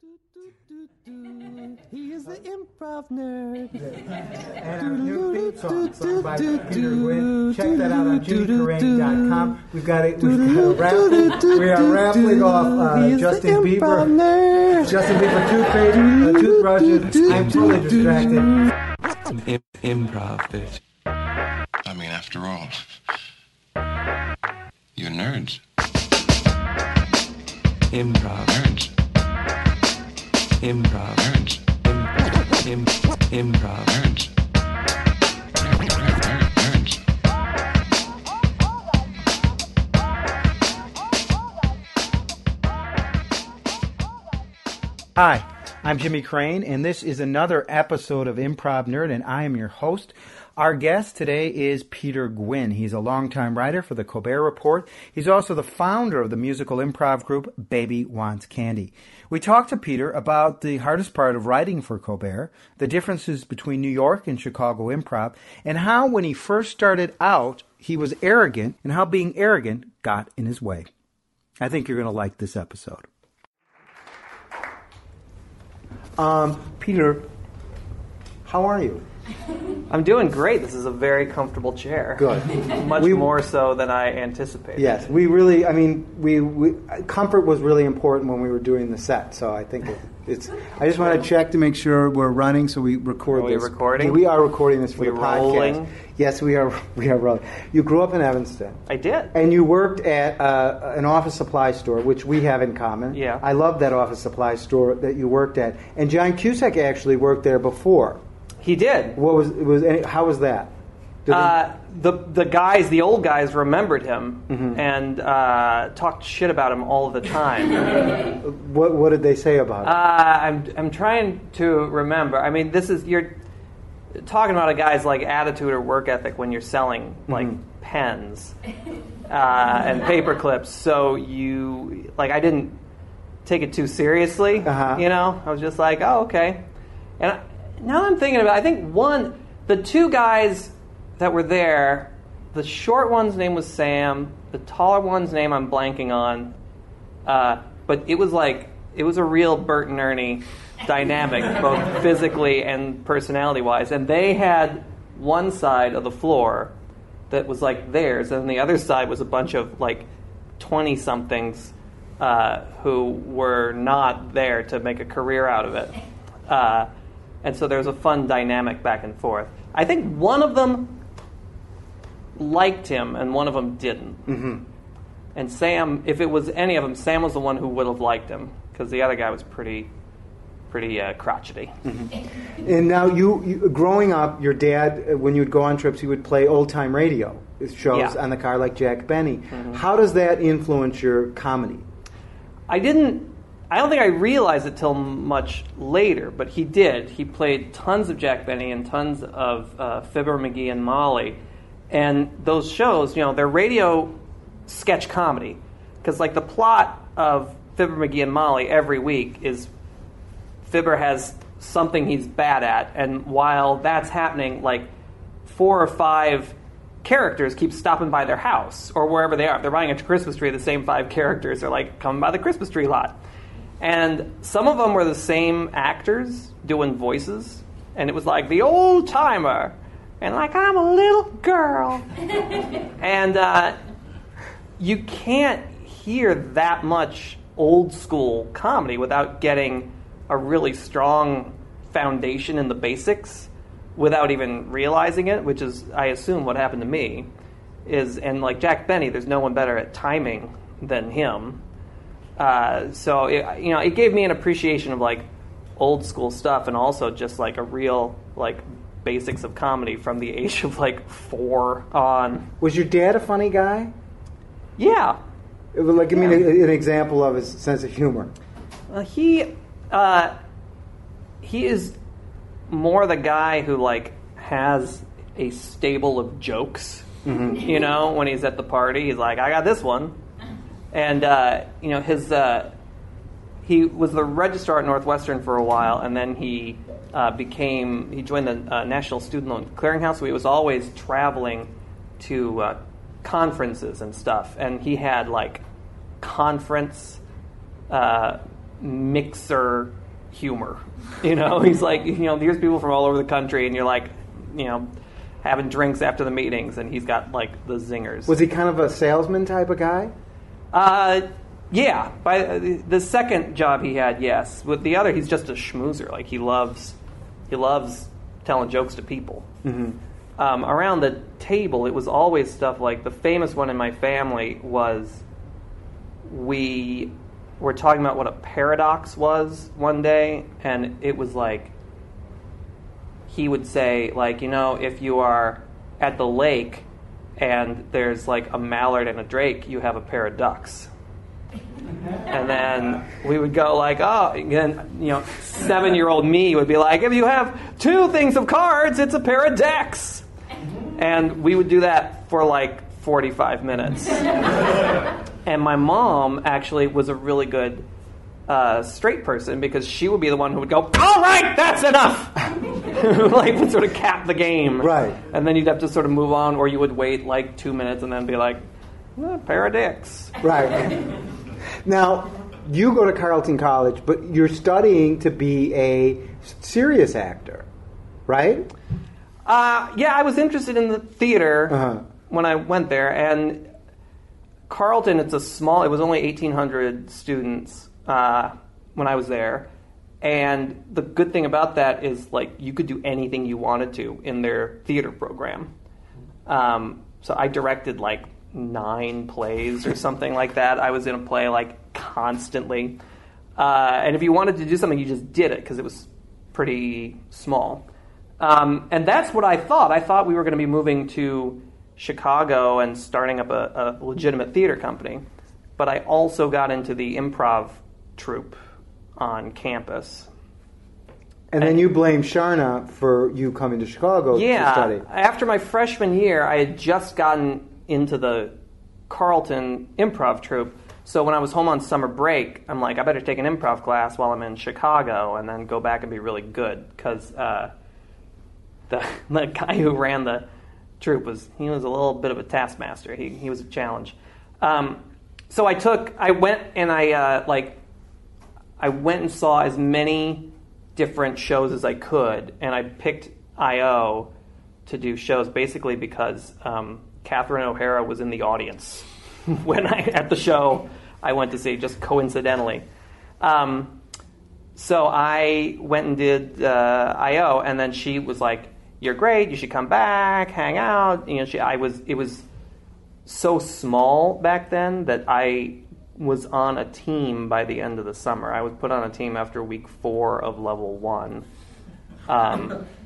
He is the improv nerd. And our new theme song, sung by Peter Gwinn. Check that out on jimmycarrane.com. We've got it. We've got a raffle. We are raffling off uh, Justin Bieber. nerd. Justin Bieber toothpaste, uh, toothbrushes. I'm totally distracted. Im- improv, bitch. I mean, after all, you're nerds. Improv. Nerds. Improv. Improv. Hi, I'm Jimmy Carrane, and this is another episode of Improv Nerd, and I am your host. Our guest today is Peter Gwinn. He's a longtime writer for the Colbert Report. He's also the founder of the musical improv group Baby Wants Candy. We talked to Peter about the hardest part of writing for Colbert, the differences between New York and Chicago improv, and how when he first started out, he was arrogant, and how being arrogant got in his way. I think you're going to like this episode. Um, Peter, how are you? I'm doing great. This is a very comfortable chair. Good. Much We- more so than I anticipated. Yes, we really. I mean, we, we comfort was really important when we were doing the set. So I think it, it's. I just want to check to make sure we're running, so we record Are we this. recording? We are recording this for We the podcast. rolling? Yes, we are. We are rolling. You grew up in Evanston. I did. And you worked at uh, an office supply store, which we have in common. Yeah. I love that office supply store that you worked at. And John Cusack actually worked there before. He did. What was was any, how was that? Did Uh, the the guys, the old guys, remembered him Mm-hmm. and uh, talked shit about him all the time. uh, what what did they say about it? I'm I'm trying to remember. I mean, this is you're talking about a guy's like attitude or work ethic when you're selling like Mm-hmm. pens uh, and paper clips. So you like I didn't take it too seriously. Uh-huh. You know, I was just like, oh okay. And I, now I'm thinking about, it, I think one, the two guys that were there, the short one's name was Sam. The taller one's name I'm blanking on. Uh, but it was like it was a real Bert and Ernie dynamic, both physically and personality wise. And they had one side of the floor that was like theirs, and the other side was a bunch of like twenty somethings uh, who were not there to make a career out of it. Uh, and so there was a fun dynamic back and forth. I think one of them liked him, and one of them didn't. Mm-hmm. And Sam, if it was any of them, Sam was the one who would have liked him because the other guy was pretty, pretty uh, crotchety. And now, you, you growing up, your dad, uh, when you would go on trips, he would play old time radio shows Yeah. on the car like Jack Benny. How does that influence your comedy? I didn't. I don't think I realized it till much later, but he did. He played tons of Jack Benny and tons of uh, Fibber McGee and Molly, and those shows, you know, they're radio sketch comedy because like the plot of Fibber McGee and Molly every week is Fibber has something he's bad at, and while that's happening, like four or five characters keep stopping by their house or wherever they are. If they're buying a Christmas tree, the same five characters are like coming by the Christmas tree lot. And some of them were the same actors doing voices, and it was like the old timer, and like I'm a little girl, and uh, you can't hear that much old school comedy without getting a really strong foundation in the basics without even realizing it, which is, I assume, what happened to me. Is and like Jack Benny, there's no one better at timing than him. Uh, so it, you know, it gave me an appreciation of like old school stuff, and also just like a real like basics of comedy from the age of like four on. Was your dad a funny guy? Yeah, It was like, give me an, an example of his sense of humor. Well, he uh, he is more the guy who like has a stable of jokes. You know, when he's at the party, he's like, "I got this one," and uh, you know his. Uh, he was the registrar at Northwestern for a while, and then he uh, became he joined the uh, National Student Loan Clearinghouse. So he was always traveling to uh, conferences and stuff, and he had like conference uh, mixer humor. You know, he's like, you know, here's people from all over the country, and you're like, you know, having drinks after the meetings, and he's got like the zingers. Was he kind of a salesman type of guy? Uh, yeah. By uh, the second job he had, yes. With the other, he's just a schmoozer. Like he loves, he loves telling jokes to people. Um, around the table, it was always stuff like the famous one in my family was we were talking about what a paradox was one day, and it was like he would say, like, you know, if you are at the lake and there's like a mallard and a drake, you have a pair of ducks. And then we would go like, oh, and then, you know, seven-year-old me would be like, if you have two things of cards, it's a pair of decks. And we would do that for like 45 minutes. and my mom actually was a really good uh, straight person because she would be the one who would go, all right, that's enough. like would sort of cap the game. Right. And then you'd have to sort of move on, or you would wait like two minutes and then be like, "Eh, pair of dicks. Right. now, you go to Carleton College, but you're studying to be a serious actor, right? Uh, yeah, I was interested in the theater Uh-huh. when I went there, and Carleton, it's a small. It was only eighteen hundred students uh, when I was there, and the good thing about that is like you could do anything you wanted to in their theater program. Um, so I directed like nine plays or something like that. I was in a play like constantly, uh, and if you wanted to do something, you just did it because it was pretty small. Um, and that's what I thought. I thought we were going to be moving to Chicago and starting up a, a legitimate theater company. But I also got into the improv troupe on campus. And then you blame Charna for you coming to Chicago to Yeah. study. After my freshman year, I had just gotten into the Carleton improv troupe. So when I was home on summer break, I'm like, I better take an improv class while I'm in Chicago and then go back and be really good. Because uh, the, the guy who ran the troupe was, he was a little bit of a taskmaster. He, he was a challenge. Um, so I took, I went and I, uh, like, I went and saw as many different shows as I could, and I picked IO to do shows basically because um, Catherine O'Hara was in the audience when I at the show I went to see, just coincidentally. Um, so I went and did uh, IO, and then she was like, "You're great. You should come back, hang out." You know, she, I was. It was so small back then that I was on a team by the end of the summer. I was put on a team after week four of level one. Um,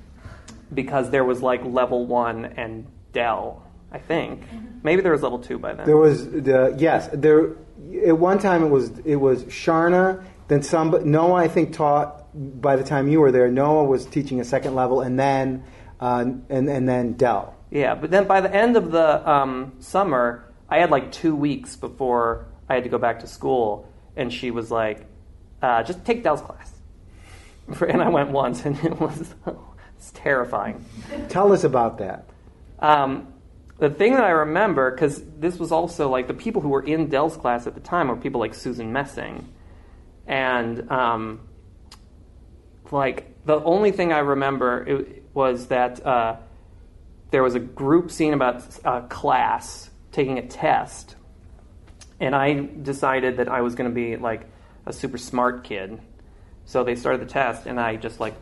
because there was like level one and Del, I think. Maybe there was level two by then. There was the yes. There at one time it was it was Charna. Then some Noah I think taught by the time you were there. Noah was teaching a second level, and then uh, and and then Del. Yeah, but then by the end of the um, summer, I had like two weeks before I had to go back to school, and she was like, uh, "Just take Del's class." And I went once, and it was it's terrifying. Tell us about that. Um, the thing that I remember, because this was also like the people who were in Del's class at the time were people like Susan Messing, and um, like the only thing I remember it, was that uh, there was a group scene about a class taking a test, and I decided that I was going to be like a super smart kid. So they started the test, and I just like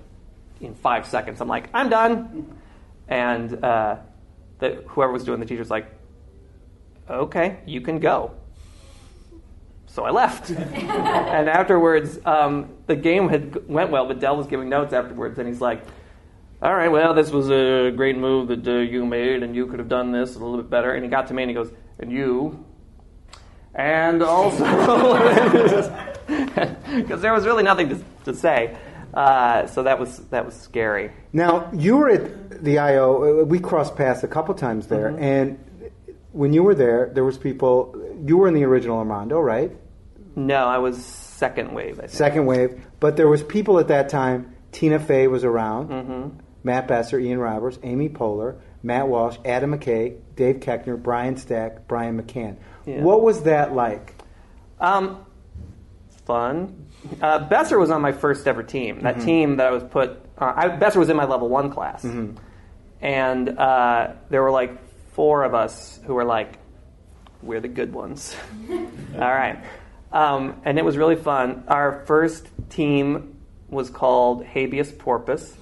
in five seconds, I'm like, I'm done. And uh, the, whoever was doing the teacher's like, okay, you can go. So I left. and afterwards, um, the game had went well, but Del was giving notes afterwards, and he's like, all right, well, this was a great move that uh, you made, and you could have done this a little bit better. And he got to me and he goes, and you. And also, because there was really nothing to, to say. Uh, so that was that was scary. Now you were at the IO. uh, We crossed paths a couple times there, Mm-hmm. and when you were there, there was people. You were in the original Armando, right? No, I was second wave. I think. Second wave, but there was people at that time. Tina Fey was around. Mm-hmm. Matt Besser, Ian Roberts, Amy Poehler, Matt Walsh, Adam McKay, Dave Koechner, Brian Stack, Brian McCann. Yeah. What was that like? Um, fun. Uh, Besser was on my first ever team. That team that I was put. Uh, I, Besser was in my level one class, and uh, there were like four of us who were like, "We're the good ones." All right, um, and it was really fun. Our first team was called Habeas Porpoise,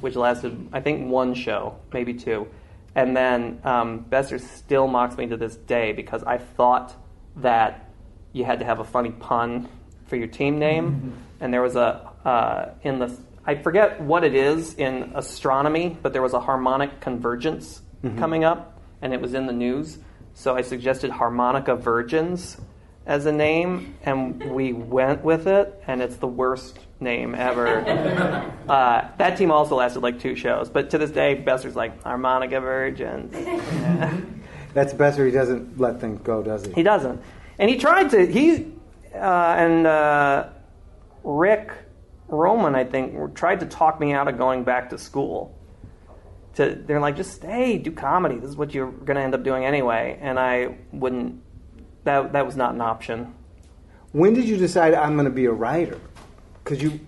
which lasted, I think, one show, maybe two. And then um, Besser still mocks me to this day because I thought that you had to have a funny pun for your team name, and there was a uh, in the I forget what it is in astronomy, but there was a harmonic convergence coming up, and it was in the news. So I suggested harmonica virgins as a name, and we went with it, and it's the worst name ever. uh, that team also lasted like two shows, but to this day, Besser's like harmonica virgins. That's Besser. He doesn't let things go, does he? He doesn't. And he tried to, he uh, and uh, Rick Roman, I think, tried to talk me out of going back to school. To, they're like, just stay, do comedy. This is what you're going to end up doing anyway. And I wouldn't, that, that was not an option. When did you decide I'm going to be a writer? Because you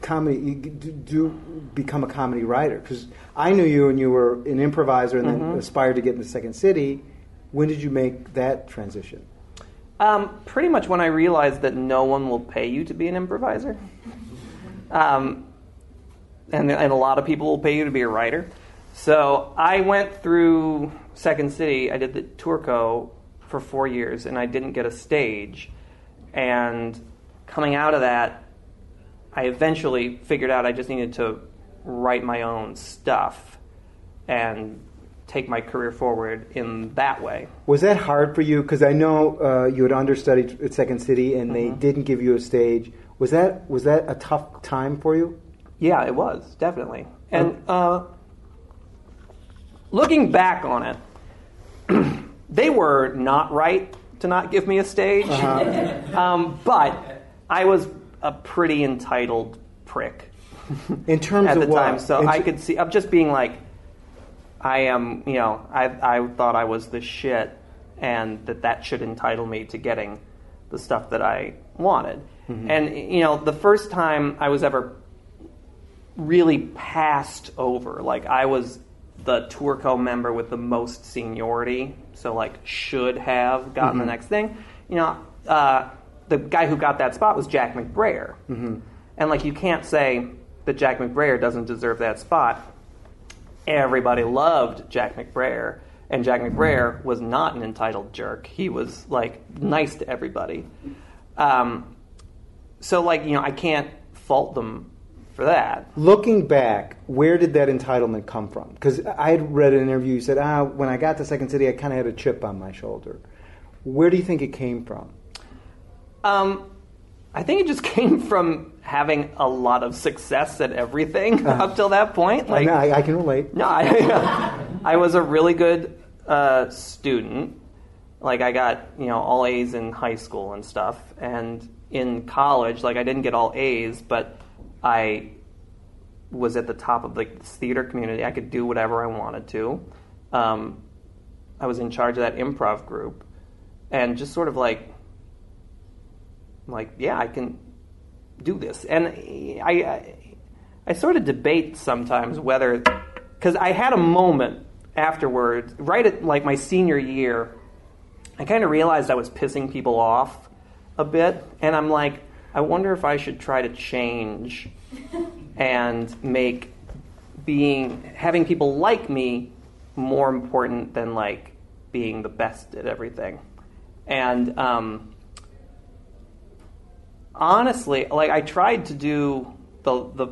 comedy you do, do become a comedy writer. Because I knew you and you were an improviser and then aspired to get into Second City. When did you make that transition? Um, pretty much when I realized that no one will pay you to be an improviser. Um, and, and a lot of people will pay you to be a writer. So I went through Second City. I did the Tourco for four years, and I didn't get a stage. And coming out of that, I eventually figured out I just needed to write my own stuff and take my career forward in that way. Was that hard for you? Because I know uh, you had understudied at Second City and they didn't give you a stage. Was that was that a tough time for you? Yeah, it was definitely. And uh, looking back on it, they were not right to not give me a stage. um, but I was a pretty entitled prick In terms at of the what? time, so In I could see. I'm just being like, I am. You know, I I thought I was the shit, and that that should entitle me to getting the stuff that I wanted. Mm-hmm. And you know, the first time I was ever really passed over. Like I was the Tourco member with the most seniority, so like should have gotten the next thing. You know, uh, the guy who got that spot was Jack McBrayer, and like you can't say that Jack McBrayer doesn't deserve that spot. Everybody loved Jack McBrayer, and Jack McBrayer was not an entitled jerk. He was like nice to everybody. Um, so like you know, I can't fault them for that. Looking back, where did that entitlement come from? Because I had read an interview. You said, "Ah, when I got to Second City, I kind of had a chip on my shoulder." Where do you think it came from? Um, I think it just came from having a lot of success at everything up till that point. Like, I, I can relate. no, I, I was a really good uh, student. Like, I got you know all A's in high school and stuff, and in college, like I didn't get all A's, but I was at the top of like this theater community. I could do whatever I wanted to. Um, I was in charge of that improv group, and just sort of like like, yeah, I can do this. And I, I, I sort of debate sometimes whether, because I had a moment afterwards, right at like my senior year, I kind of realized I was pissing people off a bit, and I'm like, I wonder if I should try to change and make being having people like me more important than like being the best at everything. And um, honestly, like I tried to do the the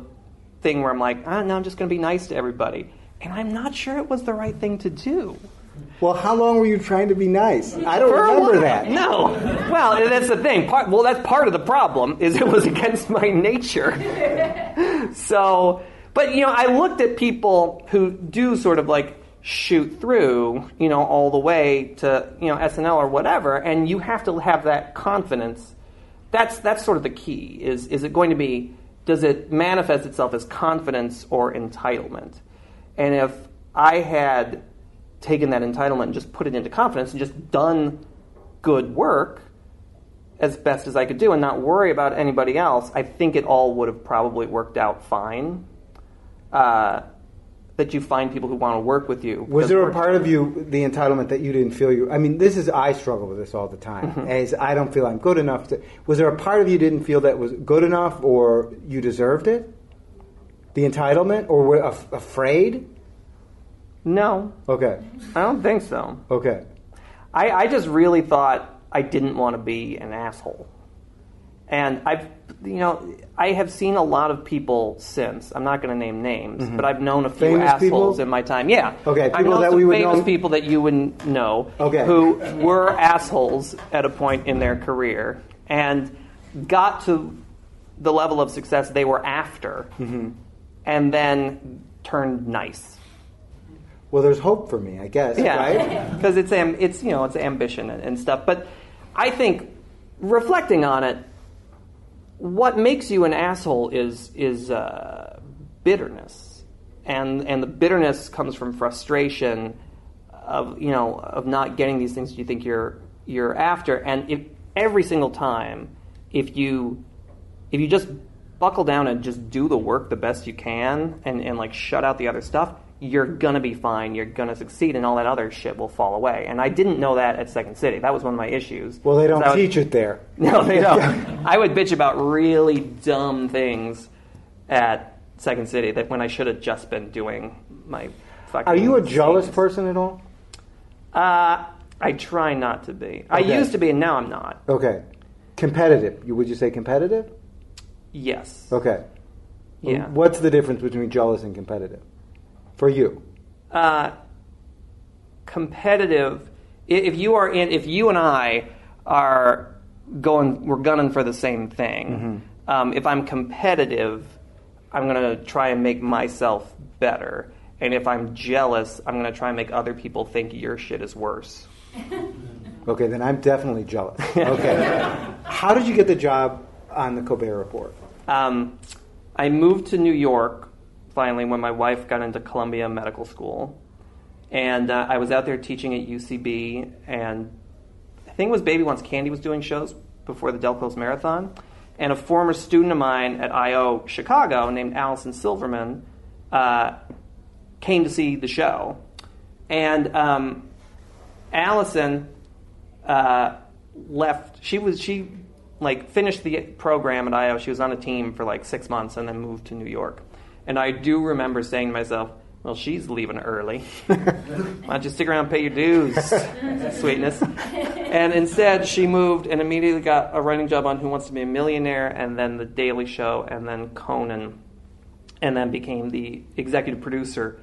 thing where I'm like, ah, no, I'm just going to be nice to everybody, and I'm not sure it was the right thing to do. Well, how long were you trying to be nice? I don't For remember that. No. Well, that's the thing. Part, well, that's part of the problem is it was against my nature. so, but you know, I looked at people who do sort of like shoot through, you know, all the way to you know SNL or whatever, and you have to have that confidence. That's that's sort of the key. Is is it going to be? Does it manifest itself as confidence or entitlement? And if I had taken that entitlement and just put it into confidence and just done good work, as best as I could do and not worry about anybody else, I think it all would have probably worked out fine. Uh, that you find people who want to work with you. Was there a part of you, the entitlement, that you didn't feel you? I mean, this is I struggle with this all the time. Mm-hmm. As I don't feel I'm good enough to. Was there a part of you didn't feel that was good enough, or you deserved it? The entitlement, or were af- afraid? No, Okay, I don't think so. okay. I, I just really thought I didn't want to be an asshole. And I've, you know, I have seen a lot of people since. I'm not going to name names, but I've known a few Mm-hmm. Famous assholes people? in my time. Yeah. Okay, I've people known that some we would famous know- people that you wouldn't know. Okay. Who were assholes at a point in their career and got to the level of success they were after, Mm-hmm. and then turned nice. Well, there's hope for me, I guess. Yeah, Right? because it's am- it's you know it's ambition and, and stuff. But I think reflecting on it, what makes you an asshole is is uh, bitterness, and and the bitterness comes from frustration of you know of not getting these things you think you're you're after, and if every single time if you if you just buckle down and just do the work the best you can and, and like shut out the other stuff, you're gonna be fine, you're gonna succeed, and all that other shit will fall away. And I didn't know that at Second City. That was one of my issues. Well, they don't would- teach it there. No, they don't. I would bitch about really dumb things at Second City that when I should have just been doing my fucking. Are you a jealous person at all? Uh, I try not to be. I used to be, and now I'm not. Okay. Competitive. Would you say competitive? Yes. Okay. Yeah. What's the difference between jealous and competitive for you? uh, competitive. If you are in, if you and I are going, we're gunning for the same thing. Um, if I'm competitive, I'm going to try and make myself better. And if I'm jealous, I'm going to try and make other people think your shit is worse. Okay, then I'm definitely jealous. Okay. How did you get the job on the Colbert Report? Um, I moved to New York finally when my wife got into Columbia Medical School. And uh, I was out there teaching at UCB, and I think it was Baby Wants Candy was doing shows before the Del Marathon. And a former student of mine at IO Chicago named Allison Silverman uh, came to see the show. And um, Allison uh, left. She was she like finished the program at IO. She was on a team for like six months and then moved to New York. And I do remember saying to myself, "Well, she's leaving early. Why don't you stick around, and pay your dues, sweetness?" And instead, she moved and immediately got a writing job on Who Wants to Be a Millionaire, and then The Daily Show, and then Conan, and then became the executive producer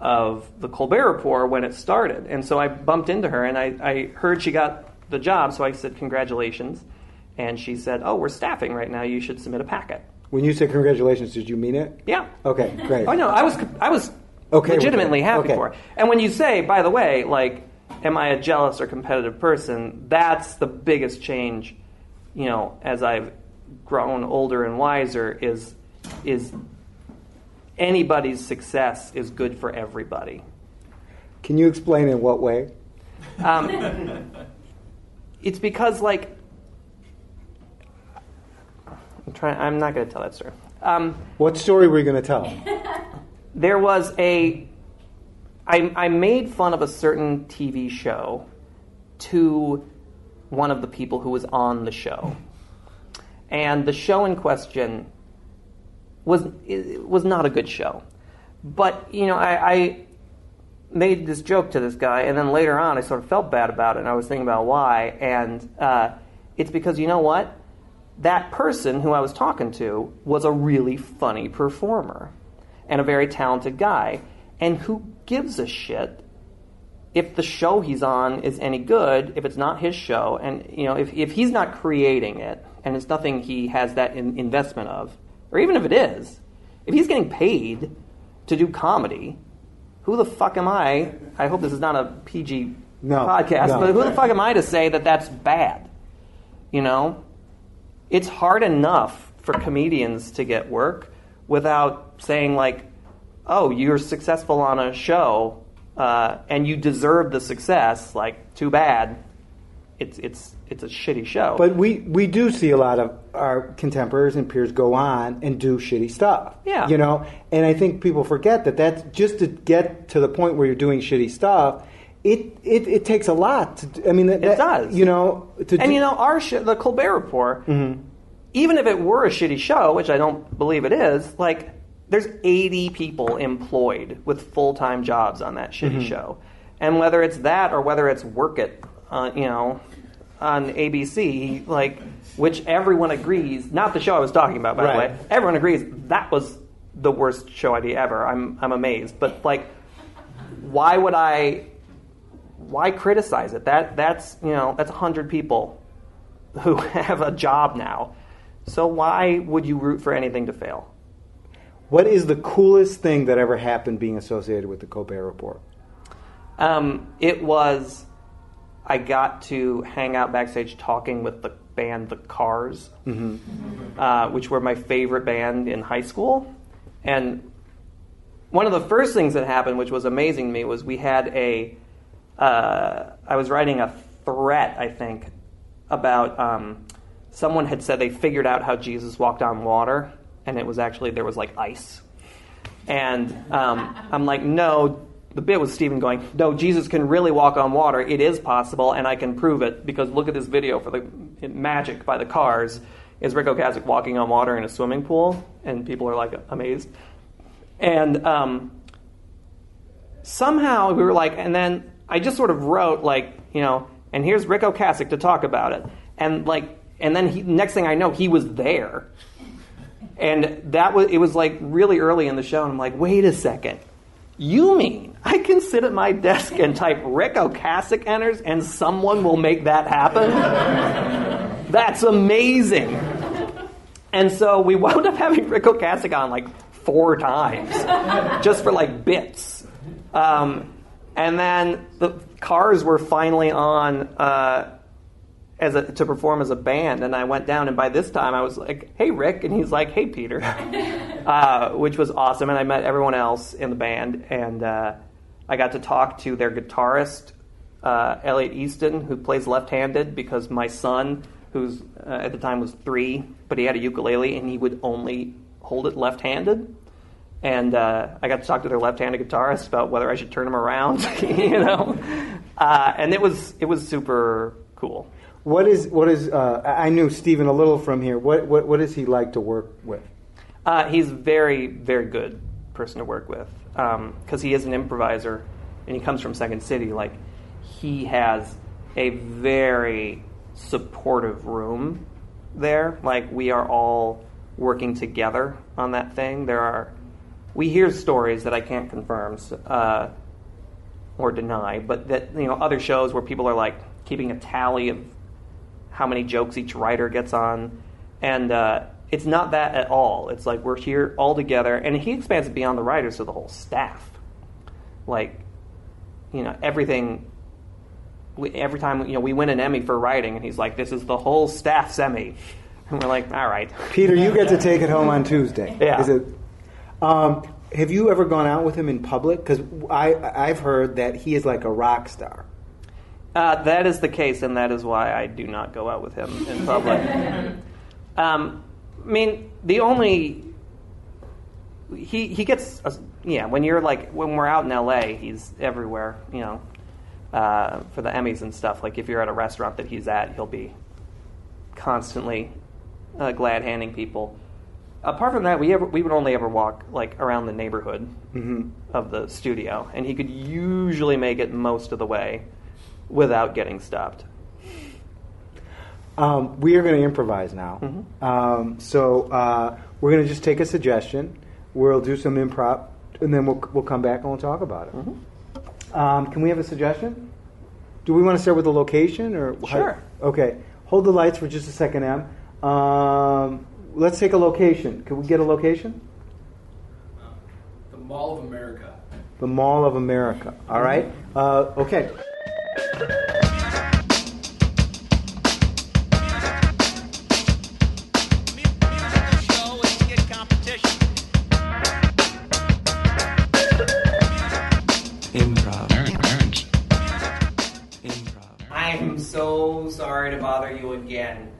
of the Colbert Report when it started. And so I bumped into her and I, I heard she got the job, so I said, Congratulations. And she said, Oh, we're staffing right now. You should submit a packet. When you said congratulations, did you mean it? Yeah. Okay, great. Oh, no, I was, I was Okay legitimately happy Okay. for it. And when you say, by the way, like, am I a jealous or competitive person? That's the biggest change, you know, as I've grown older and wiser is, is anybody's success is good for everybody. Can you explain in what way? Um, it's because like I'm trying. I'm not going to tell that story. Um, What story were you going to tell? there was a. I, I made fun of a certain TV show to one of the people who was on the show, and the show in question was was not a good show. But you know, I, I made this joke to this guy, and then later on, I sort of felt bad about it, and I was thinking about why. And uh, it's because you know what? That person who I was talking to was a really funny performer and a very talented guy. And who gives a shit if the show he's on is any good, if it's not his show, and you know, if, if he's not creating it, and it's nothing he has that in, investment of, or even if it is, if he's getting paid to do comedy, who the fuck am I? I hope this is not a PG No, podcast, no. but who the fuck am I to say that that's bad? You know, it's hard enough for comedians to get work without saying like, "Oh, you're successful on a show, uh, and you deserve the success." Like, too bad. it's it's it's a shitty show. But we, we do see a lot of our contemporaries and peers go on and do shitty stuff. Yeah. You know, and I think people forget that that's just to get to the point where you're doing shitty stuff. It it, it takes a lot. To, I mean, that, It does. You know, to and do, you know, our sh- the Colbert Report, even if it were a shitty show, which I don't believe it is, like there's 80 people employed with full time jobs on that shitty show, and whether it's that or whether it's Work It, uh, you know, on ABC, like which everyone agrees, not the show I was talking about, by Right. the way, everyone agrees that was the worst show idea ever. I'm I'm amazed, but like, why would I? Why criticize it? That that's you know that's hundred people who have a job now. So why would you root for anything to fail? what is the coolest thing that ever happened being associated with the Colbert Report? Um, it was I got to hang out backstage talking with the band The Cars, uh, which were my favorite band in high school, and one of the first things that happened, which was amazing to me, was we had a. Uh, I was writing a threat, I think, about um, someone had said they figured out how Jesus walked on water, and it was actually there was like ice, and um, I'm like, no. The bit was Stephen going, no, Jesus can really walk on water. It is possible, and I can prove it because look at this video for the magic by the cars. Is Ric Ocasek walking on water in a swimming pool? And people are like amazed. And um, somehow we were like, and then I just sort of wrote like, you know, and here's Ric Ocasek to talk about it, and like, and then he, next thing I know, he was there, and that was it was like really early in the show, and I'm like, wait a second, you mean I can sit at my desk and type Ric Ocasek enters, and someone will make that happen? That's amazing. And so we wound up having Ric Ocasek on like four times, just for like bits. Um, and then the cars were finally on uh, as a, to perform as a band, and I went down, and by this time I was like, "Hey, Rick," and he's like, "Hey, Peter," uh, which was awesome. And I met everyone else in the band, and uh, I got to talk to their guitarist, uh, Elliot Easton, who plays left-handed because my son, who's uh, at the time was three, but he had a ukulele and he would only hold it left-handed. And uh, I got to talk to their left-handed guitarist about whether I should turn him around, you know. Uh, and it was it was super cool. What is what is? Uh, I knew Stephen a little from here. What what what is he like to work with? Uh, he's very, very good person to work with because he is an improviser and he comes from Second City. Like he has a very supportive room there. Like we are all working together on that thing. There are we hear stories that I can't confirm uh, or deny, but that you know other shows where people are like keeping a tally of how many jokes each writer gets on, and uh, it's not that at all. It's like we're here all together, and he expands it beyond the writers to the whole staff. Like, you know, everything. We, every time you know we win an Emmy for writing, and he's like, "This is the whole staff's Emmy," and we're like, "All right." Peter, you get to take it home on Tuesday. Yeah. Is it? Um, have you ever gone out with him in public? Because I I've heard that he is like a rock star. Uh, that is the case, and that is why I do not go out with him in public. um, I mean, the only he he gets a, yeah. When you're like when we're out in L.A., he's everywhere. You know, uh, for the Emmys and stuff. Like if you're at a restaurant that he's at, he'll be constantly uh, glad handing people. Apart from that, we ever we would only ever walk like around the neighborhood of the studio, and he could usually make it most of the way without getting stopped. Um, we are going to improvise now. Um, so uh, we're going to just take a suggestion. We'll do some improv, and then we'll we'll come back and we'll talk about it. Um, can we have a suggestion? Do we want to start with the location or how- Sure. okay, hold the lights for just a second, Em. Let's take a location. Can we get a location? The Mall of America. The Mall of America. All right. Uh, okay. Improv. Improv. I'm so sorry to bother you again.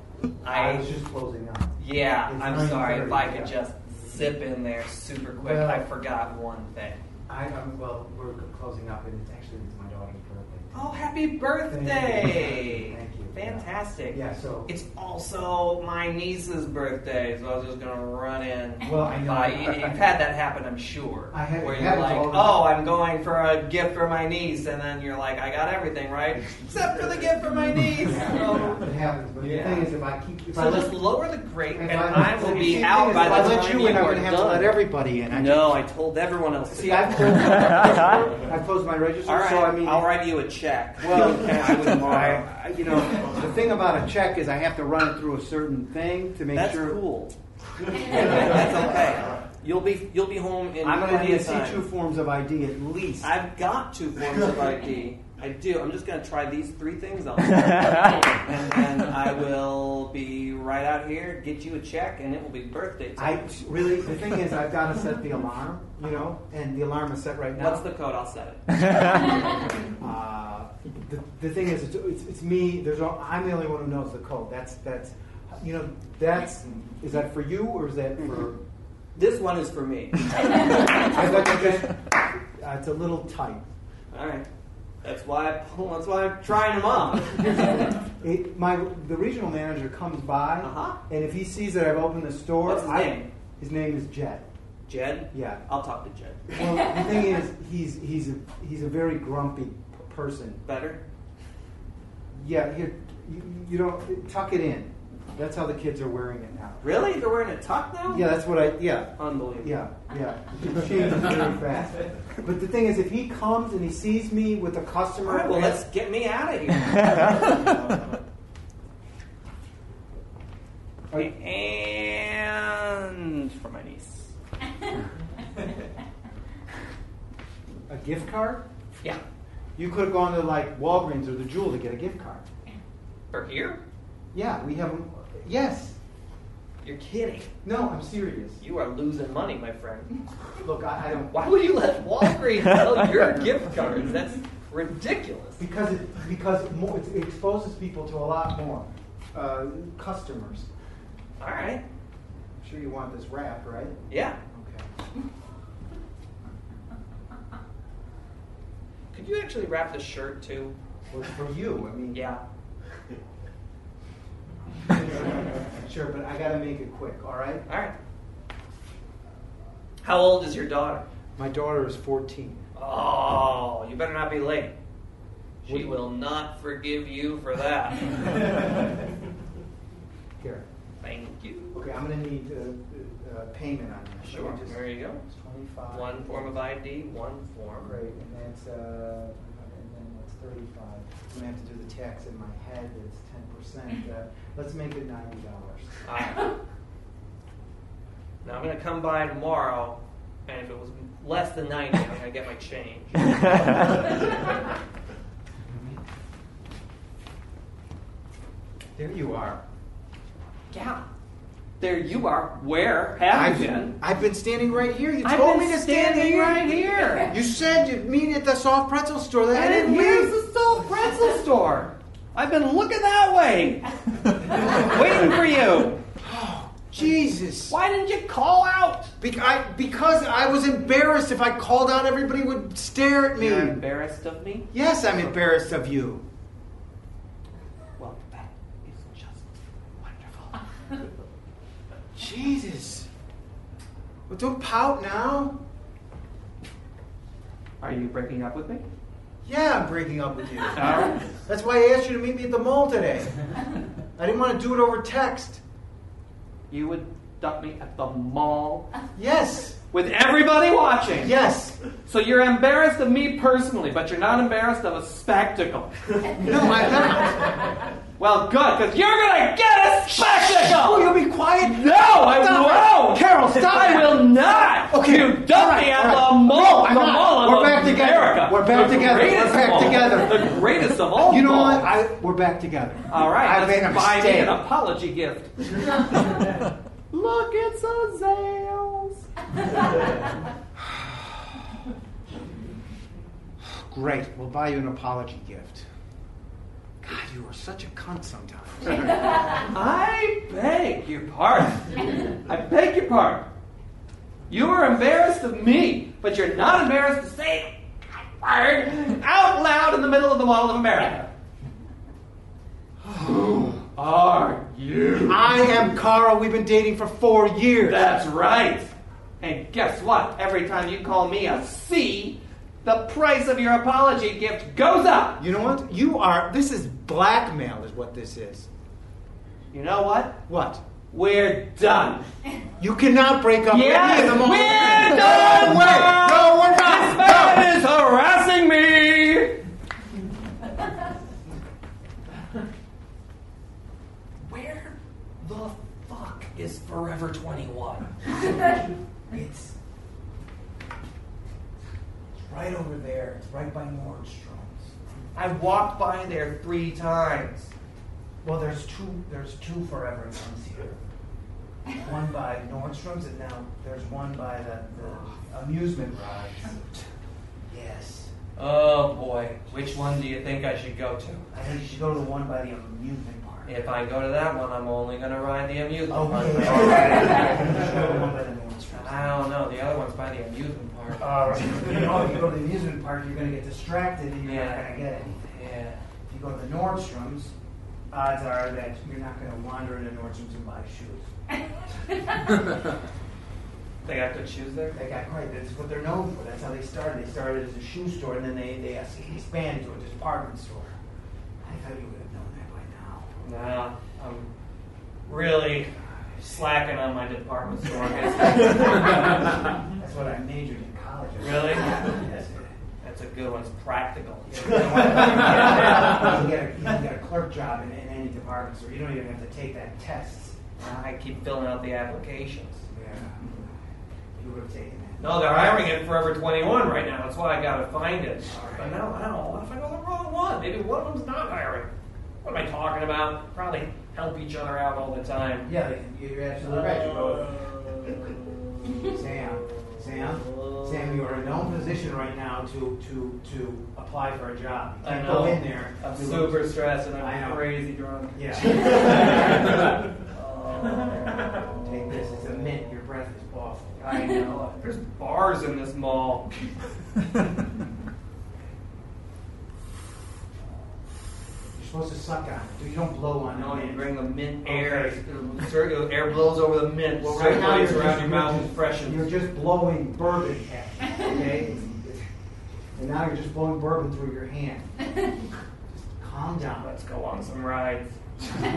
I I was just closing up. yeah, It's I'm sorry. If I could yeah. just zip in there super quick. Well- I forgot one thing. I, well, we're closing up, and it's actually it's my daughter's birthday. Oh, happy birthday! Thank you. Fantastic. Yeah, so It's also my niece's birthday, so I was just gonna run in. Well, I know. Uh, you, have had that happen, I'm sure. I had- where you're like, "Oh. I'm going for a gift for my niece," and then you're like, "I got everything right, except for the gift for my niece." So, it happens. But Yeah. the thing is, if I keep, if so I just let, lower the grate, and I, I will be out thing is, by if the I time let you you in, I'm are gonna have to let everybody in. I No, I told everyone else. See. I've closed, I've closed my register, All right, so I mean, I'll write you a check. well, I would I, I- you know, the thing about a check is I have to run it through a certain thing to make sure. That's sure. cool. That's okay. You'll be you'll be home in I'm going to plenty need to see two forms of ID at least. I've got two forms of ID. I do. I'm just going to try these three things on, and then I will be right out here, get you a check, and it will be birthday I really, the thing is, I've got to set the alarm, you know, and the alarm is set right now. What's the code? I'll set it. Uh, the, the thing is, it's, it's, it's me. There's all, I'm the only one who knows the code. That's that's you know that's is that for you or is that for? This one is for me. To just, uh, it's a little tight. All right. That's why. I, that's why I'm trying them on. It, my the regional manager comes by, Uh-huh. and if he sees that I've opened the store, What's his I, name? His name is Jed. Jed. Yeah. I'll talk to Jed. Well, the thing is, he's he's a, he's a very grumpy person. Better. Yeah, here you, you don't tuck it in. That's how the kids are wearing it now. Really? They're wearing a tuck now? Yeah, that's what I. Yeah, Unbelievable. Yeah, yeah. It changes very fast. But the thing is, if he comes and he sees me with a customer, All right. Well, let's get me out of here. And for my niece. a gift card. Yeah. You could have gone to like Walgreens or the Jewel to get a gift card. For here? Yeah, we have them. Yes. You're kidding. No, I'm serious. You are losing money, my friend. Look, I, I don't. Why would you let Walgreens sell your gift cards? That's ridiculous. Because it because more, it exposes people to a lot more uh, customers. All right. I'm sure you want this wrapped, right? Yeah. Okay. Could you actually wrap the shirt too? Well, for you, I mean. Yeah. Sure, but I gotta make it quick. All right. All right. How old is your daughter? My daughter is 14. Oh, you better not be late. She What- will not forgive you for that. Here. Thank you. Okay, I'm gonna need uh, uh, payment on this. Sure. Just- There you go. It's 25. One form of ID, one form. Great, and that's uh, and then that's 35. I'm gonna have to do the tax in my head. It's 10 percent. Uh, let's make it 90 dollars. All right. Now I'm gonna come by tomorrow, and if it was less than ninety, I'm gonna get my change. There you are. yeah. There you are. Where have I've you been? I've been standing right here. You I've told me to stand standing here. right here. You said you'd meet at the soft pretzel store. That I And didn't where's leave. the soft pretzel store? I've been looking that way, waiting for you. Jesus. Why didn't you call out? Be- I, because I was embarrassed. If I called out, everybody would stare at me. You're embarrassed of me? Yes, I'm embarrassed of you. Well, that is just wonderful. Jesus. Well, don't pout now. Are you breaking up with me? Yeah, I'm breaking up with you. That's why I asked you to meet me at the mall today. I didn't want to do it over text. You would dump me at the mall Yes. with everybody watching. Yes. So you're embarrassed of me personally, but you're not embarrassed of a spectacle. No, I'm not. Well, good, because you're gonna get a spectacle. Oh, you'll be quiet. No, I Stop it. won't. Carol, stop I it. will not. Okay, You dump all right, me at all right. the mall. No, I'm the not. mall of We're back together. America. We're back The together. We're back mall. together. The greatest of all. You know malls. what? I, we're back together. All right, I made a buy me an apology gift. Look, it's a Zales. Great. We'll buy you an apology gift. God, you are such a cunt sometimes. I beg your pardon. I beg your pardon. You are embarrassed of me, but you're not embarrassed to say word out loud in the middle of the Mall of America. Who are you? I am Carl. We've been dating for four years. That's right. And guess what? Every time you call me a C, the price of your apology gift goes up. You know what? You are. This is blackmail, is what this is. You know what? What? We're done. You cannot break up Yes, with me in the moment. we're done. No way. No, we're This not. man is harassing me. Where the fuck is Forever 21? It's, it's right over there. It's right by Nordstrom's. I walked by there three times. Well, there's two. There's two Forever Youngs here. One by Nordstrom's, and now there's one by the, the amusement rides. Yes. Oh boy, which one do you think I should go to? I think you should go to the one by the amusement park. If I go to that one, I'm only gonna ride the amusement park. Okay. All right. You should go to the one by the Nordstrom's. I don't know. The other one's by the amusement All right. You know, if you go to the amusement park, you're going to get distracted and you're Yeah. not going to get anything. Yeah. If you go to the Nordstrom's, odds are that you're not going to wander into Nordstrom's and buy shoes. They got good shoes there. They got great. That's what they're known for. That's how they started. They started as a shoe store, and then they they expanded to a department store. I thought you would have known that by now. Nah, I'm really slacking on my department store. That's what I majored in. Really? Yes. That's a good one. It's practical. you, can get a, you can get a clerk job in, in any department store. You don't even have to take that test. I keep filling out the applications. Yeah. You would have taken that. No, they're hiring at Forever 21 right now. That's why I gotta find it. But now, I don't know. What if I go the wrong one? Maybe one of them's not hiring. What am I talking about? Probably help each other out all the time. Yeah, you're absolutely right. You uh, go, Sam, Sam, Sam, you are in no position right now to to to apply for a job. You I can't know. go in there. I'm to- super stressed and I know. I'm crazy drunk. Yeah. Oh. Take this. It's a mint. Your breath is awful. I know. There's bars in this mall. You're suck on it. You don't blow on No, it. you bring the mint air. Okay. It'll Air blows over the mint. Well, right now you're circulates just, around your mouth you're and freshens. you're just blowing bourbon at me, okay? and now you're just blowing bourbon through your hand. Just calm down. Let's go on some rides. This is what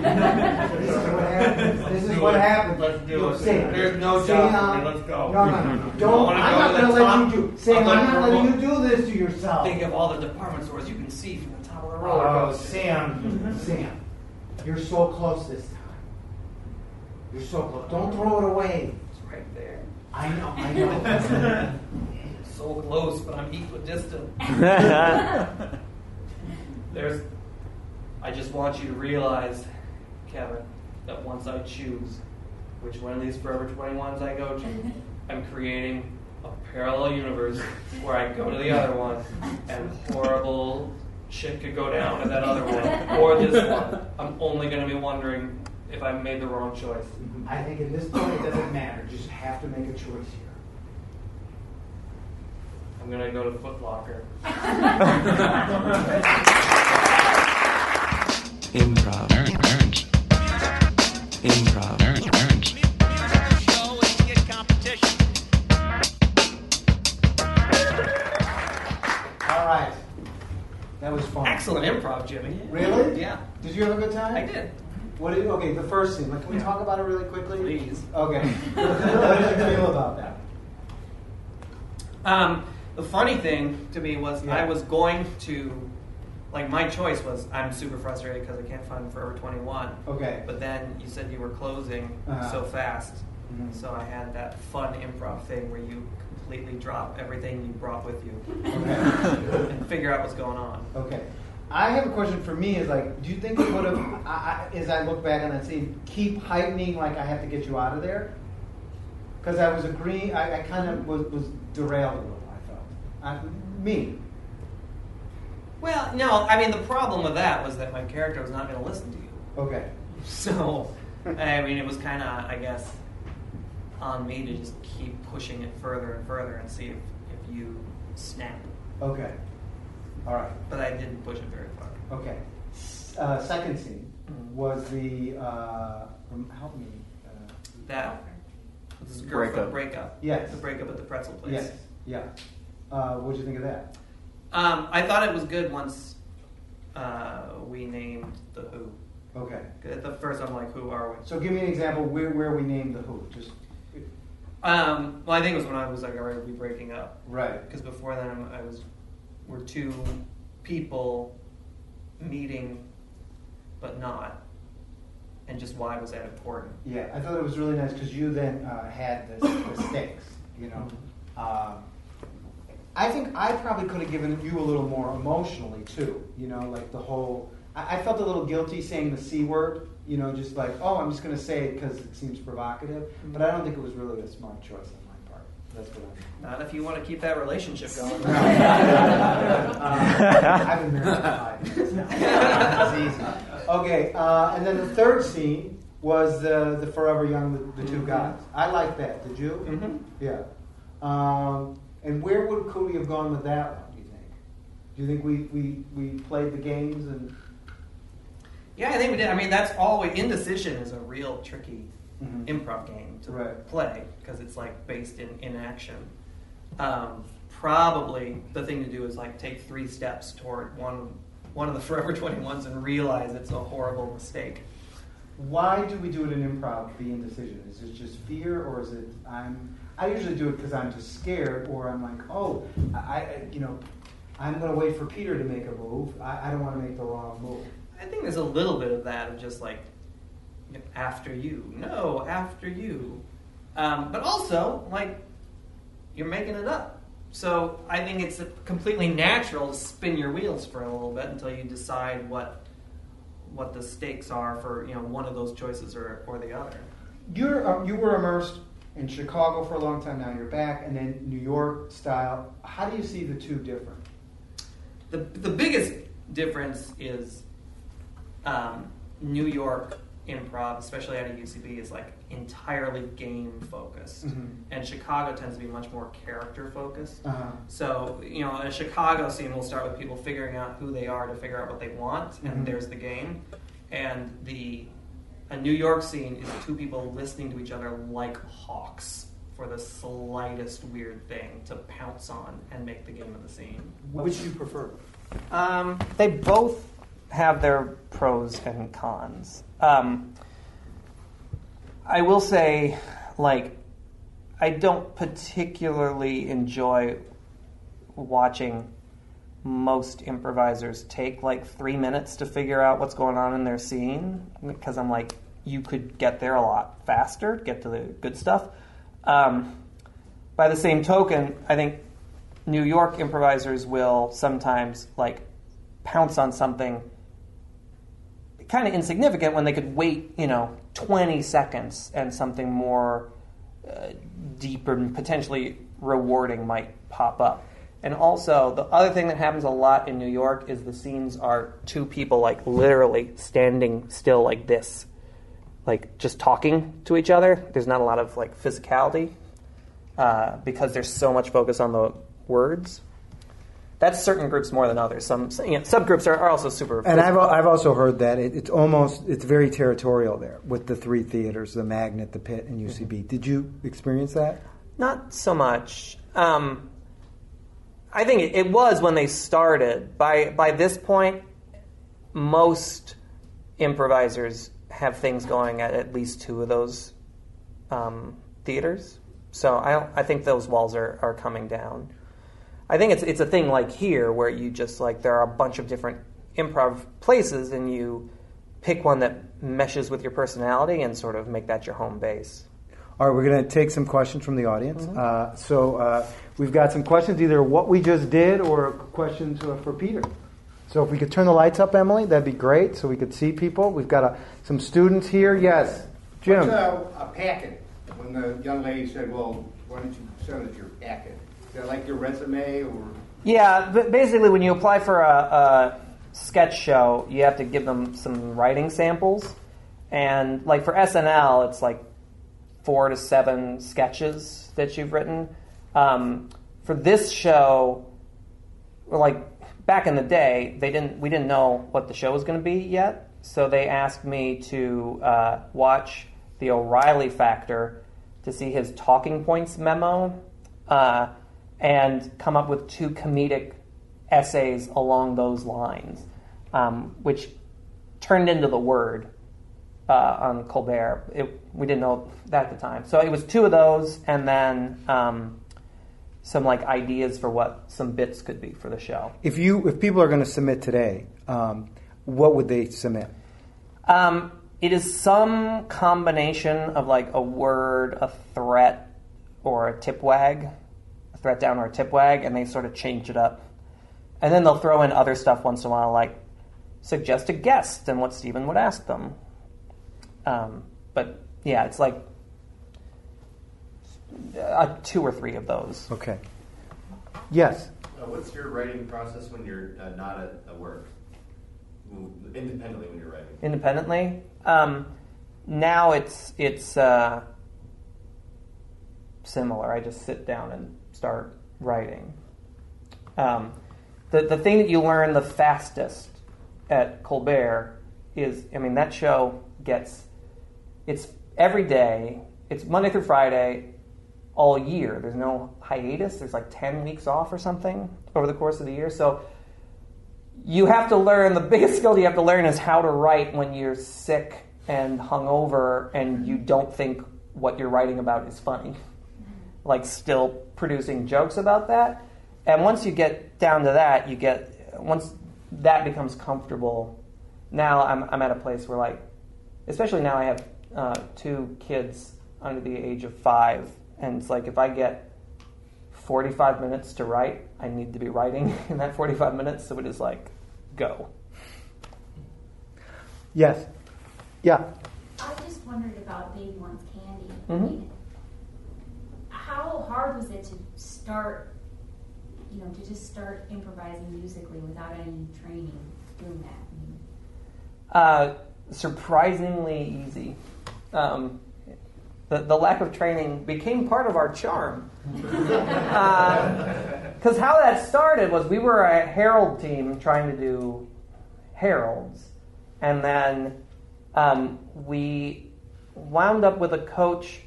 happens. This is do what it. happens. Let's do Look, it. Sam, There's no Sam, job for. Let's go. No, no, no, no. I Don't. wanna I'm go not to the going to let top. you do. Sam, I'm I'm gonna not letting you do this to yourself. Think of all the department stores you can see from the top of roller Oh, coaster. Sam, mm-hmm. Sam, you're so close this time. You're so close. Don't throw it away. It's right there. I know. I know. So close, but I'm equidistant. There's. I just want you to realize, Kevin, that once I choose which one of these Forever 21s I go to, I'm creating a parallel universe where I go to the other one and horrible shit could go down to that other one or this one. I'm only going to be wondering if I made the wrong choice. I think at this point it doesn't matter. You just have to make a choice here. I'm going to go to Foot Locker. Improv. Burns, burns, Improv. That was fun. Excellent improv, Jimmy. Really? Yeah. Did you have a good time? I did. What did you, okay, the first scene. Like, can we talk about it really quickly? Please. Okay. what did you feel about that? Um, the funny thing to me was Yeah. I was going to, like, my choice was I'm super frustrated because I can't find Forever 21. Okay. But then you said you were closing Uh-huh. so fast. Mhm. So I had that fun improv thing where you completely drop everything you brought with you Okay. and figure out what's going on. Okay. I have a question for me. Is like, do you think it would have, I, I, as I look back on that scene, keep heightening like I have to get you out of there? Because I was agreeing, I, I kind of was, was derailed a little. I felt, I, me. Well, no, I mean the problem with that was that my character was not going to listen to you. Okay. So, I mean, it was kind of, I guess, on me to just keep pushing it further and further and see if, if you snap. Okay. All right. But I didn't push it very far. Okay. Uh, second scene Mhm. was the uh, um, help me. Uh, That this girlfriend Breakup. breakup. Yes. The breakup at the pretzel place. yes. Yeah. Uh, what did you think of that? Um, I thought it was good once uh, we named the Who. Okay. At the first, I'm like, who are we? So give me an example where, where we named the Who. Just Um, well, I think it was when I was like, all right, we breaking up. right. Because before then, I was, we're two people meeting, but not. And just why was that important? Yeah, I thought it was really nice because you then uh, had the, the stakes. You know, um, I think I probably could have given you a little more emotionally too. You know, like the whole. I, I felt a little guilty saying the c word. You know, just like oh, I'm just going to say it because it seems provocative. But I don't think it was really a smart choice on my part. That's what I. Not if you want to keep that relationship going. Uh, I've been married for five years now. It's easy. Okay, uh, and then the third scene was the the Forever Young, the, the two guys. I like that. Did you? hmm Yeah. Um, and where would Cody have gone with that one? Do you think? Do you think we, we, we played the games and? Yeah, I think we did. I mean, that's always indecision is a real tricky Mhm. improv game to Right. play because it's like based in inaction. Um, probably the thing to do is like take three steps toward one one of the Forever 21s and realize it's a horrible mistake. Why do we do it in improv? The indecision is it just fear, or is it I'm? I usually do it because I'm just scared, or I'm like, oh, I, I you know, I'm going to wait for Peter to make a move. I, I don't want to make the wrong move. I think there's a little bit of that of just like you know, after you, no, after you, um, but also like you're making it up. So I think it's completely natural to spin your wheels for a little bit until you decide what what the stakes are for you know one of those choices or, or the other. You're um, you were immersed in Chicago for a long time. Now you're back, and then New York style. How do you see the two different? The the biggest difference is um, New York improv, especially out of UCB, is like entirely game focused, Mhm. and Chicago tends to be much more character focused. Uh-huh. So you know, a Chicago scene will start with people figuring out who they are to figure out what they want, Mhm. and there's the game. And the a New York scene is two people listening to each other like hawks for the slightest weird thing to pounce on and make the game of the scene. Which do you prefer? Um, they both have their pros and cons. Um, I will say, like, I don't particularly enjoy watching most improvisers take like three minutes to figure out what's going on in their scene because I'm like, you could get there a lot faster, get to the good stuff. Um, by the same token, I think New York improvisers will sometimes like pounce on something kind of insignificant when they could wait, you know, 20 seconds and something more uh, deep and potentially rewarding might pop up. And also, the other thing that happens a lot in New York is the scenes are two people like literally standing still like this, like just talking to each other. There's not a lot of like physicality uh, because there's so much focus on the words. That's certain groups more than others. Some you know, subgroups are, are also super. And I've. I've also heard that it, it's almost it's very territorial there with the three theaters, the Magnet, the Pit, and UCB. Did you experience that? Not so much. Um, I think it, it was when they started. By by this point, most improvisers have things going at at least two of those um, theaters. So I don't, I think those walls are, are coming down. I think it's it's a thing like here where you just like there are a bunch of different improv places and you pick one that meshes with your personality and sort of make that your home base. All right, we're going to take some questions from the audience. Uh, so uh, we've got some questions, either what we just did or questions uh, for Peter. So if we could turn the lights up, Emily, that'd be great, so we could see people. We've got uh, some students here. Yes, Jim. What's a, a packet? When the young lady said, "Well, why don't you send us your packet?" Like your resume or? Yeah, but basically, when you apply for a, a sketch show, you have to give them some writing samples, and like for SNL, it's like four to seven sketches that you've written. Um, for this show, like back in the day, they didn't we didn't know what the show was going to be yet, so they asked me to uh, watch the O'Reilly Factor to see his talking points memo uh, and come up with two comedic essays along those lines, um, which turned into the word uh, on Colbert. It, we didn't know that at the time, so it was two of those, and then. Um, some like ideas for what some bits could be for the show. If you if people are going to submit today, um, what would they submit? Um, it is some combination of like a word, a threat, or a tip wag, threat down or a tip wag, and they sort of change it up. And then they'll throw in other stuff once in a while, like suggest a guest and what Stephen would ask them. Um, but yeah, it's like uh, two or three of those. Okay. Yes. Uh, what's your writing process when you're uh, not at, at work? Independently when you're writing. independently. Um, now it's it's uh, similar. I just sit down and start writing. Um, the the thing that you learn the fastest at Colbert is, I mean, that show gets it's every day. It's Monday through Friday, all year. There's no hiatus. There's like ten weeks off or something over the course of the year. So you have to learn the biggest skill you have to learn is how to write when you're sick and hungover and you don't think what you're writing about is funny. Like still producing jokes about that. And once you get down to that, you get once that becomes comfortable. Now I'm I'm at a place where like, especially now I have uh, two kids under the age of five, and it's like if I get 45 minutes to write, I need to be writing in that 45 minutes. So it is like, go. Yes. Yeah. I just wondered about Baby Wants Candy. I Mhm. mean, how hard was it to start, you know, to just start improvising musically without any training doing that? Uh, surprisingly easy. Um, the, the lack of training became part of our charm. Because how that started was we were a Herald team trying to do Heralds, and then um, we wound up with a coach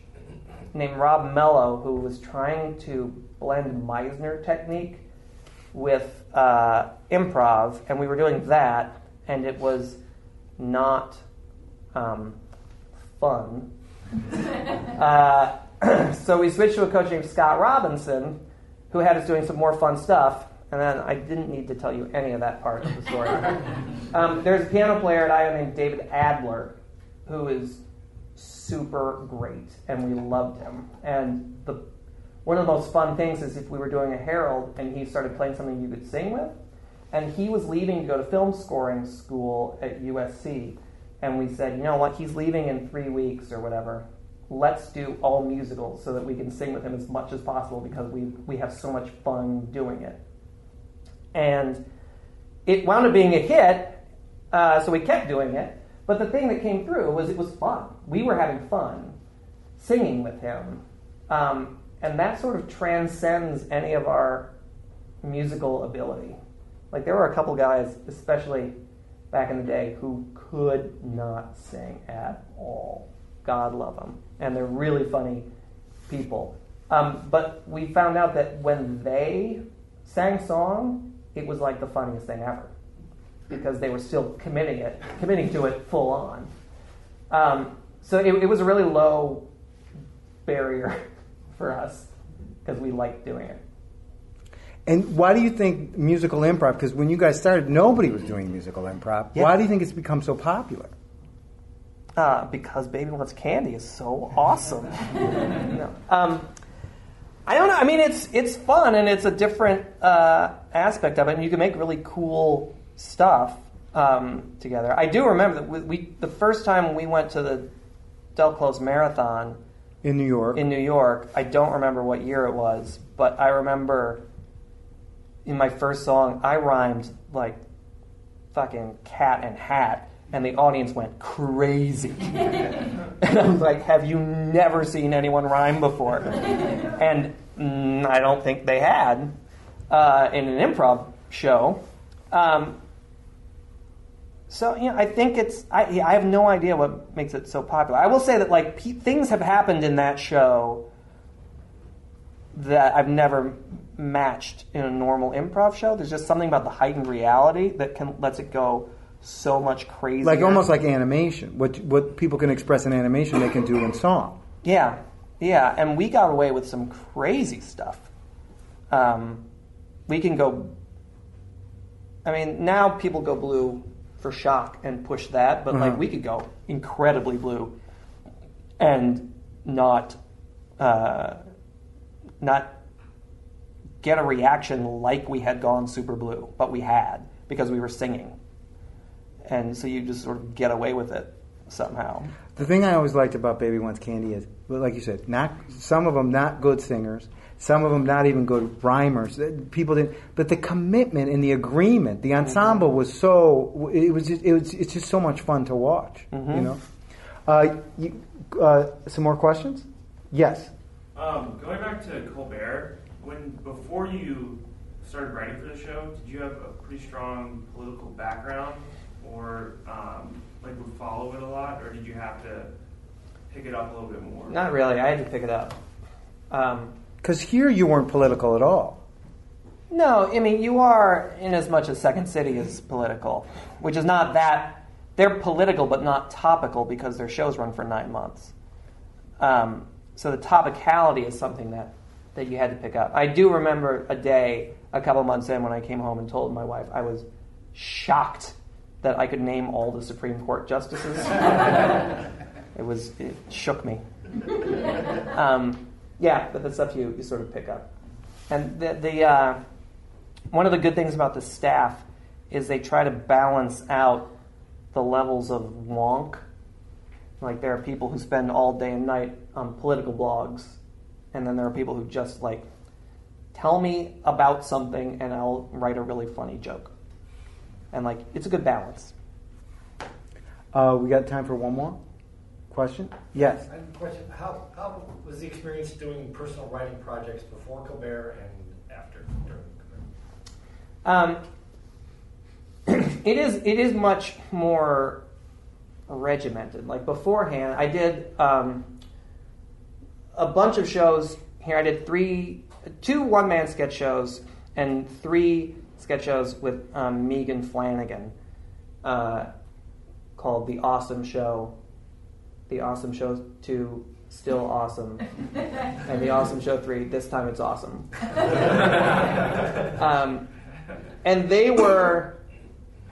named Rob Mello who was trying to blend Meisner technique with uh, improv, and we were doing that, and it was not um, fun. uh, so we switched to a coach named Scott Robinson, who had us doing some more fun stuff. And then I didn't need to tell you any of that part of the story. um, there's a piano player at IO named David Adler, who is super great, and we loved him. And the one of the most fun things is if we were doing a Herald and he started playing something you could sing with, and he was leaving to go to film scoring school at USC, and we said, you know what, he's leaving in three weeks or whatever. Let's do all musicals so that we can sing with him as much as possible because we we have so much fun doing it. And it wound up being a hit, uh, so we kept doing it. But the thing that came through was it was fun. We were having fun singing with him. Um, and that sort of transcends any of our musical ability. Like there were a couple guys, especially back in the day, who could not sing at all. God love them, and they're really funny people. Um, but we found out that when they sang song, it was like the funniest thing ever because they were still committing it, committing to it full on. Um, so it, it was a really low barrier for us because we liked doing it. And why do you think musical improv? Because when you guys started, nobody was doing musical improv. Yeah. Why do you think it's become so popular? Uh, because Baby Wants Candy is so awesome. No. um, I don't know. I mean, it's it's fun and it's a different uh, aspect of it, and you can make really cool stuff um, together. I do remember that we, we the first time we went to the Del Close Marathon In New York. in New York. I don't remember what year it was, but I remember in my first song, I rhymed like fucking cat and hat, and the audience went crazy. and I was like, "Have you never seen anyone rhyme before?" and mm, I don't think they had uh, in an improv show. Um, so you know, I think it's. I, yeah, I have no idea what makes it so popular. I will say that like pe- things have happened in that show that I've never matched in a normal improv show. There's just something about the heightened reality that can lets it go so much crazier. Like almost like animation. What what people can express in animation, they can do in song. Yeah, yeah, and we got away with some crazy stuff. Um, we can go. I mean, now people go blue for shock and push that, but like Uh-huh. we could go incredibly blue and not uh, not get a reaction like we had gone super blue, but we had because we were singing, and so you just sort of get away with it somehow. The thing I always liked about Baby Wants Candy is, like you said, not some of them not good singers, some of them not even good rhymers. People didn't, but the commitment and the agreement, the ensemble was so. It was just, it was it's just so much fun to watch. You know. Uh, you, uh, some more questions? Yes. Um, going back to Colbert, when before you started writing for the show, did you have a pretty strong political background, or um, like would follow it a lot, or did you have to pick it up a little bit more? Not really. I had to pick it up. Um, Because here you weren't political at all. no, I mean you are in as much as Second City is political, which is not that they're political but not topical because their shows run for nine months. Um, so the topicality is something that that you had to pick up. I do remember a day a couple months in when I came home and told my wife I was shocked that I could name all the Supreme Court justices. it was it shook me. Um, yeah, but that's stuff you, you sort of pick up. And the, the uh, one of the good things about the staff is they try to balance out the levels of wonk. Like there are people who spend all day and night on political blogs, and then there are people who just like tell me about something and I'll write a really funny joke. And like it's a good balance. Uh, we got time for one more question. Yes. I have a question. How, how was the experience doing personal writing projects before Colbert and after, during Colbert? Um, it is it is much more regimented. Like beforehand, I did um, a bunch of shows here. I did three, two one man sketch shows and three sketch shows with um, Megan Flanagan, uh, called The Awesome Show, The Awesome Show Two, Still Awesome, and The Awesome Show Three. This time it's awesome. um, and they were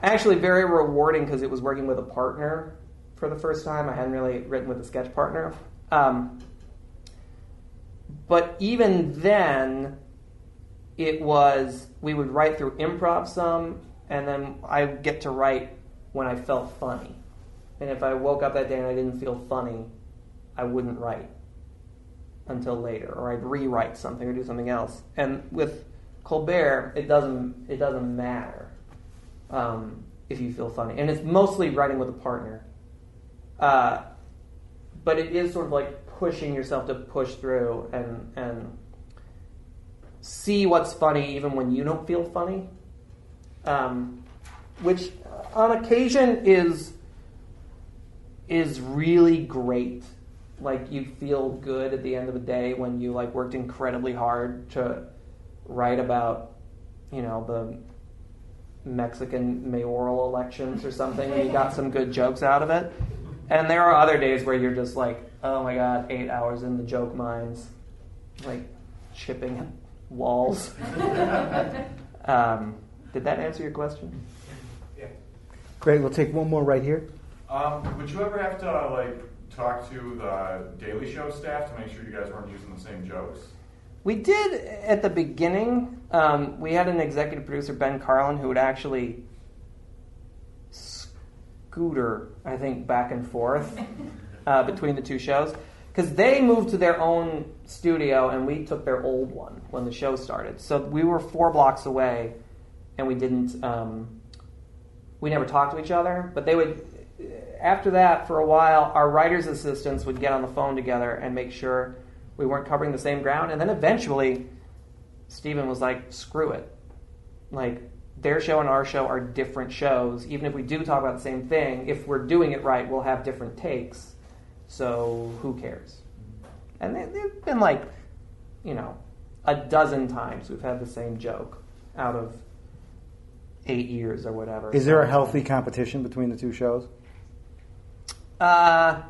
actually very rewarding because it was working with a partner for the first time. I hadn't really written with a sketch partner. Um, but even then, it was we would write through improv some, and then I get to write when I felt funny. And if I woke up that day and I didn't feel funny, I wouldn't write until later, or I'd rewrite something or do something else. And with Colbert, it doesn't it doesn't matter um, if you feel funny, and it's mostly writing with a partner. Uh, but it is sort of like pushing yourself to push through and and see what's funny even when you don't feel funny, um, which on occasion is is really great. Like you feel good at the end of the day when you like worked incredibly hard to write about, you know, the Mexican mayoral elections or something, and you got some good jokes out of it. And there are other days where you're just like, oh my god, eight hours in the joke mines, like chipping walls. um, did that answer your question? Yeah. Great. We'll take one more right here. Um, would you ever have to uh, like talk to the Daily Show staff to make sure you guys weren't using the same jokes? We did at the beginning. Um, we had an executive producer, Ben Karlin, who would actually scooter, I think, back and forth uh, between the two shows. because they moved to their own studio and we took their old one when the show started. So we were four blocks away, and we didn't. Um, we never talked to each other, but they would. After that, for a while, our writers' assistants would get on the phone together and make sure we weren't covering the same ground. And then eventually, Stephen was like, "Screw it! Like their show and our show are different shows. Even if we do talk about the same thing, if we're doing it right, we'll have different takes. So who cares?" And they, they've been like, you know, a dozen times we've had the same joke out of eight years or whatever. Is there a healthy competition between the two shows? Uh,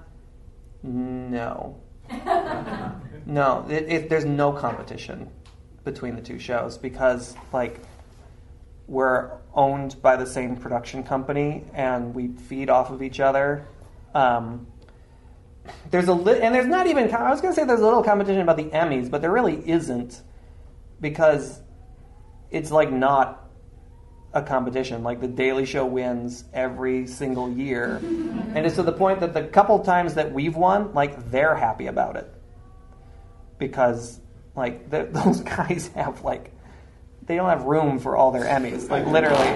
no. no, it, it, there's no competition between the two shows because, like, we're owned by the same production company and we feed off of each other. Um, there's a li- and there's not even. I was going to say there's a little competition about the Emmys, but there really isn't because it's like not a competition. Like the Daily Show wins every single year, and it's to the point that the couple times that we've won, like they're happy about it because like those guys have like they don't have room for all their Emmys. Like literally,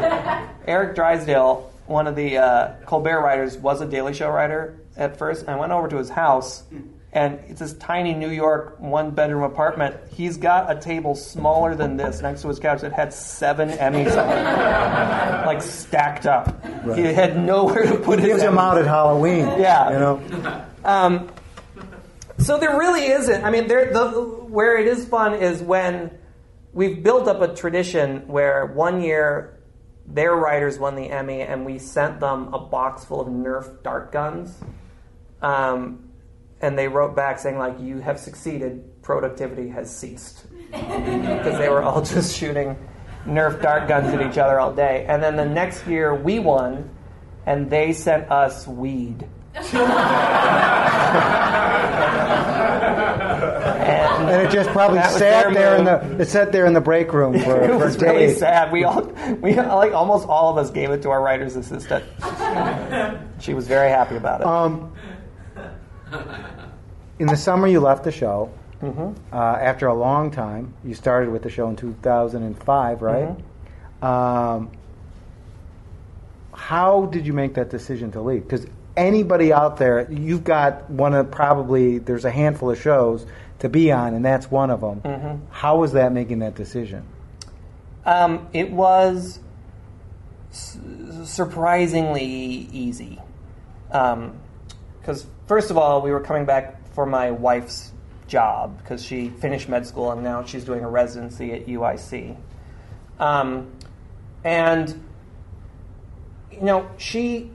Eric Drysdale, one of the uh, Colbert writers, was a Daily Show writer at first. I went over to his house, and it's this tiny New York one bedroom apartment. He's got a table smaller than this next to his couch that had seven Emmys on it, like stacked up. Right. He had nowhere to put his. Gives them out at Halloween. Yeah. You know? Um, so there really isn't. I mean, there, the, where it is fun is when we've built up a tradition where one year their writers won the Emmy and we sent them a box full of Nerf dart guns. Um, and they wrote back saying, like, you have succeeded, productivity has ceased. Because they were all just shooting Nerf dart guns at each other all day. And then the next year we won, and they sent us weed. and, And it just probably sat there in the it sat there in the break room for, it for was really days. sad. We all, we like almost all of us gave it to our writer's assistant. She was very happy about it. Um, in the summer, you left the show. Mhm. Uh, after a long time, you started with the show in 2005, right? Mm-hmm. Um, how did you make that decision to leave? Because anybody out there, you've got one of probably there's a handful of shows to be on, and that's one of them. Mhm. How was that making that decision? Um, it was s- surprisingly easy. Because, first of all, we were coming back for my wife's job because she finished med school and now she's doing a residency at UIC. Um, and, you know, she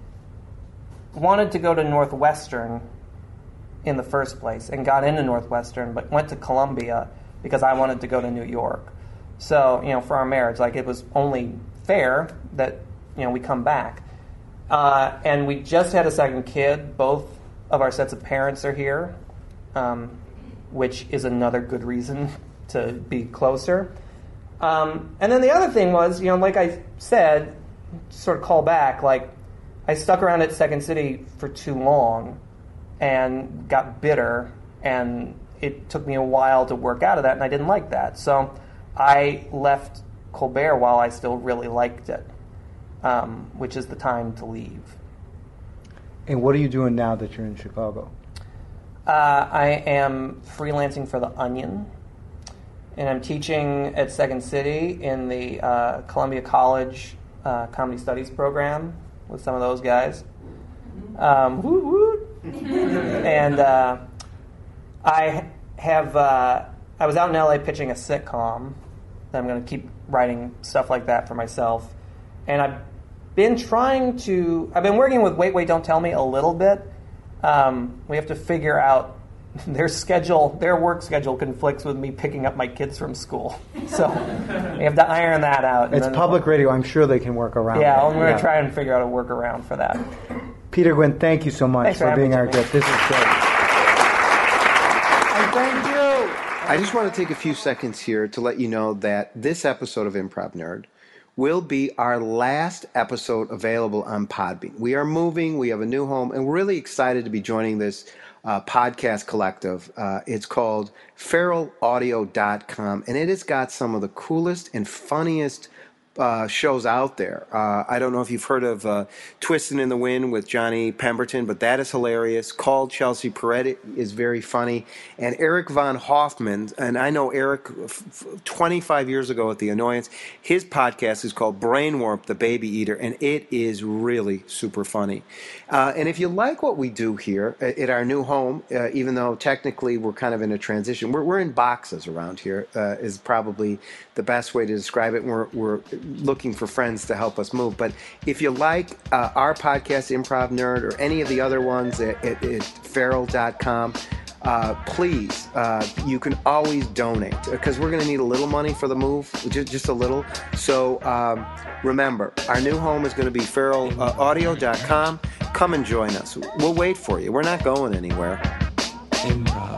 wanted to go to Northwestern in the first place and got into Northwestern, but went to Columbia because I wanted to go to New York. So, you know, for our marriage, like it was only fair that, you know, we come back. Uh, and we just had a second kid. Both of our sets of parents are here, um, which is another good reason to be closer. Um, and then the other thing was, you know, like I said, sort of call back, like I stuck around at Second City for too long and got bitter, and it took me a while to work out of that, and I didn't like that. So I left Colbert while I still really liked it, um, which is the time to leave. And what are you doing now that you're in Chicago? Uh, I am freelancing for The Onion, and I'm teaching at Second City in the uh, Columbia College uh, Comedy Studies program with some of those guys. Um, woot woot. and uh, I have uh, I was out in LA pitching a sitcom. that I'm going to keep writing stuff like that for myself, and I've been trying to. I've been working with Wait Wait Don't Tell Me a little bit. Um, we have to figure out their schedule. Their work schedule conflicts with me picking up my kids from school, so we have to iron that out. and It's then- public radio. I'm sure they can work around. Yeah, it. I'm going to try and figure out a workaround for that. Peter Gwinn, thank you so much Thanks for for being our Jimmy. guest. This is great. And thank you. I just want to take a few seconds here to let you know that this episode of Improv Nerd will be our last episode available on Podbean. We are moving, we have a new home, and we're really excited to be joining this uh, podcast collective. Uh, it's called feralaudio.com, and it has got some of the coolest and funniest uh, shows out there. Uh, I don't know if you've heard of uh, Twisting in the Wind with Johnny Pemberton, but that is hilarious. Called Chelsea Peretti is very funny. And Eric Von Hoffman, and I know Eric f- f- 25 years ago at The Annoyance, his podcast is called Brain Warp, the Baby Eater, and it is really super funny. Uh, and if you like what we do here at, our new home, uh, even though technically we're kind of in a transition, we're, we're in boxes around here, is probably the best way to describe it. We're, we're looking for friends to help us move. But if you like uh, our podcast, Improv Nerd, or any of the other ones at, at, at feral.com, uh, please, uh, you can always donate because we're going to need a little money for the move, just, just a little. So um, remember, our new home is going to be feralaudio.com. Come and join us. We'll wait for you. We're not going anywhere. Improv.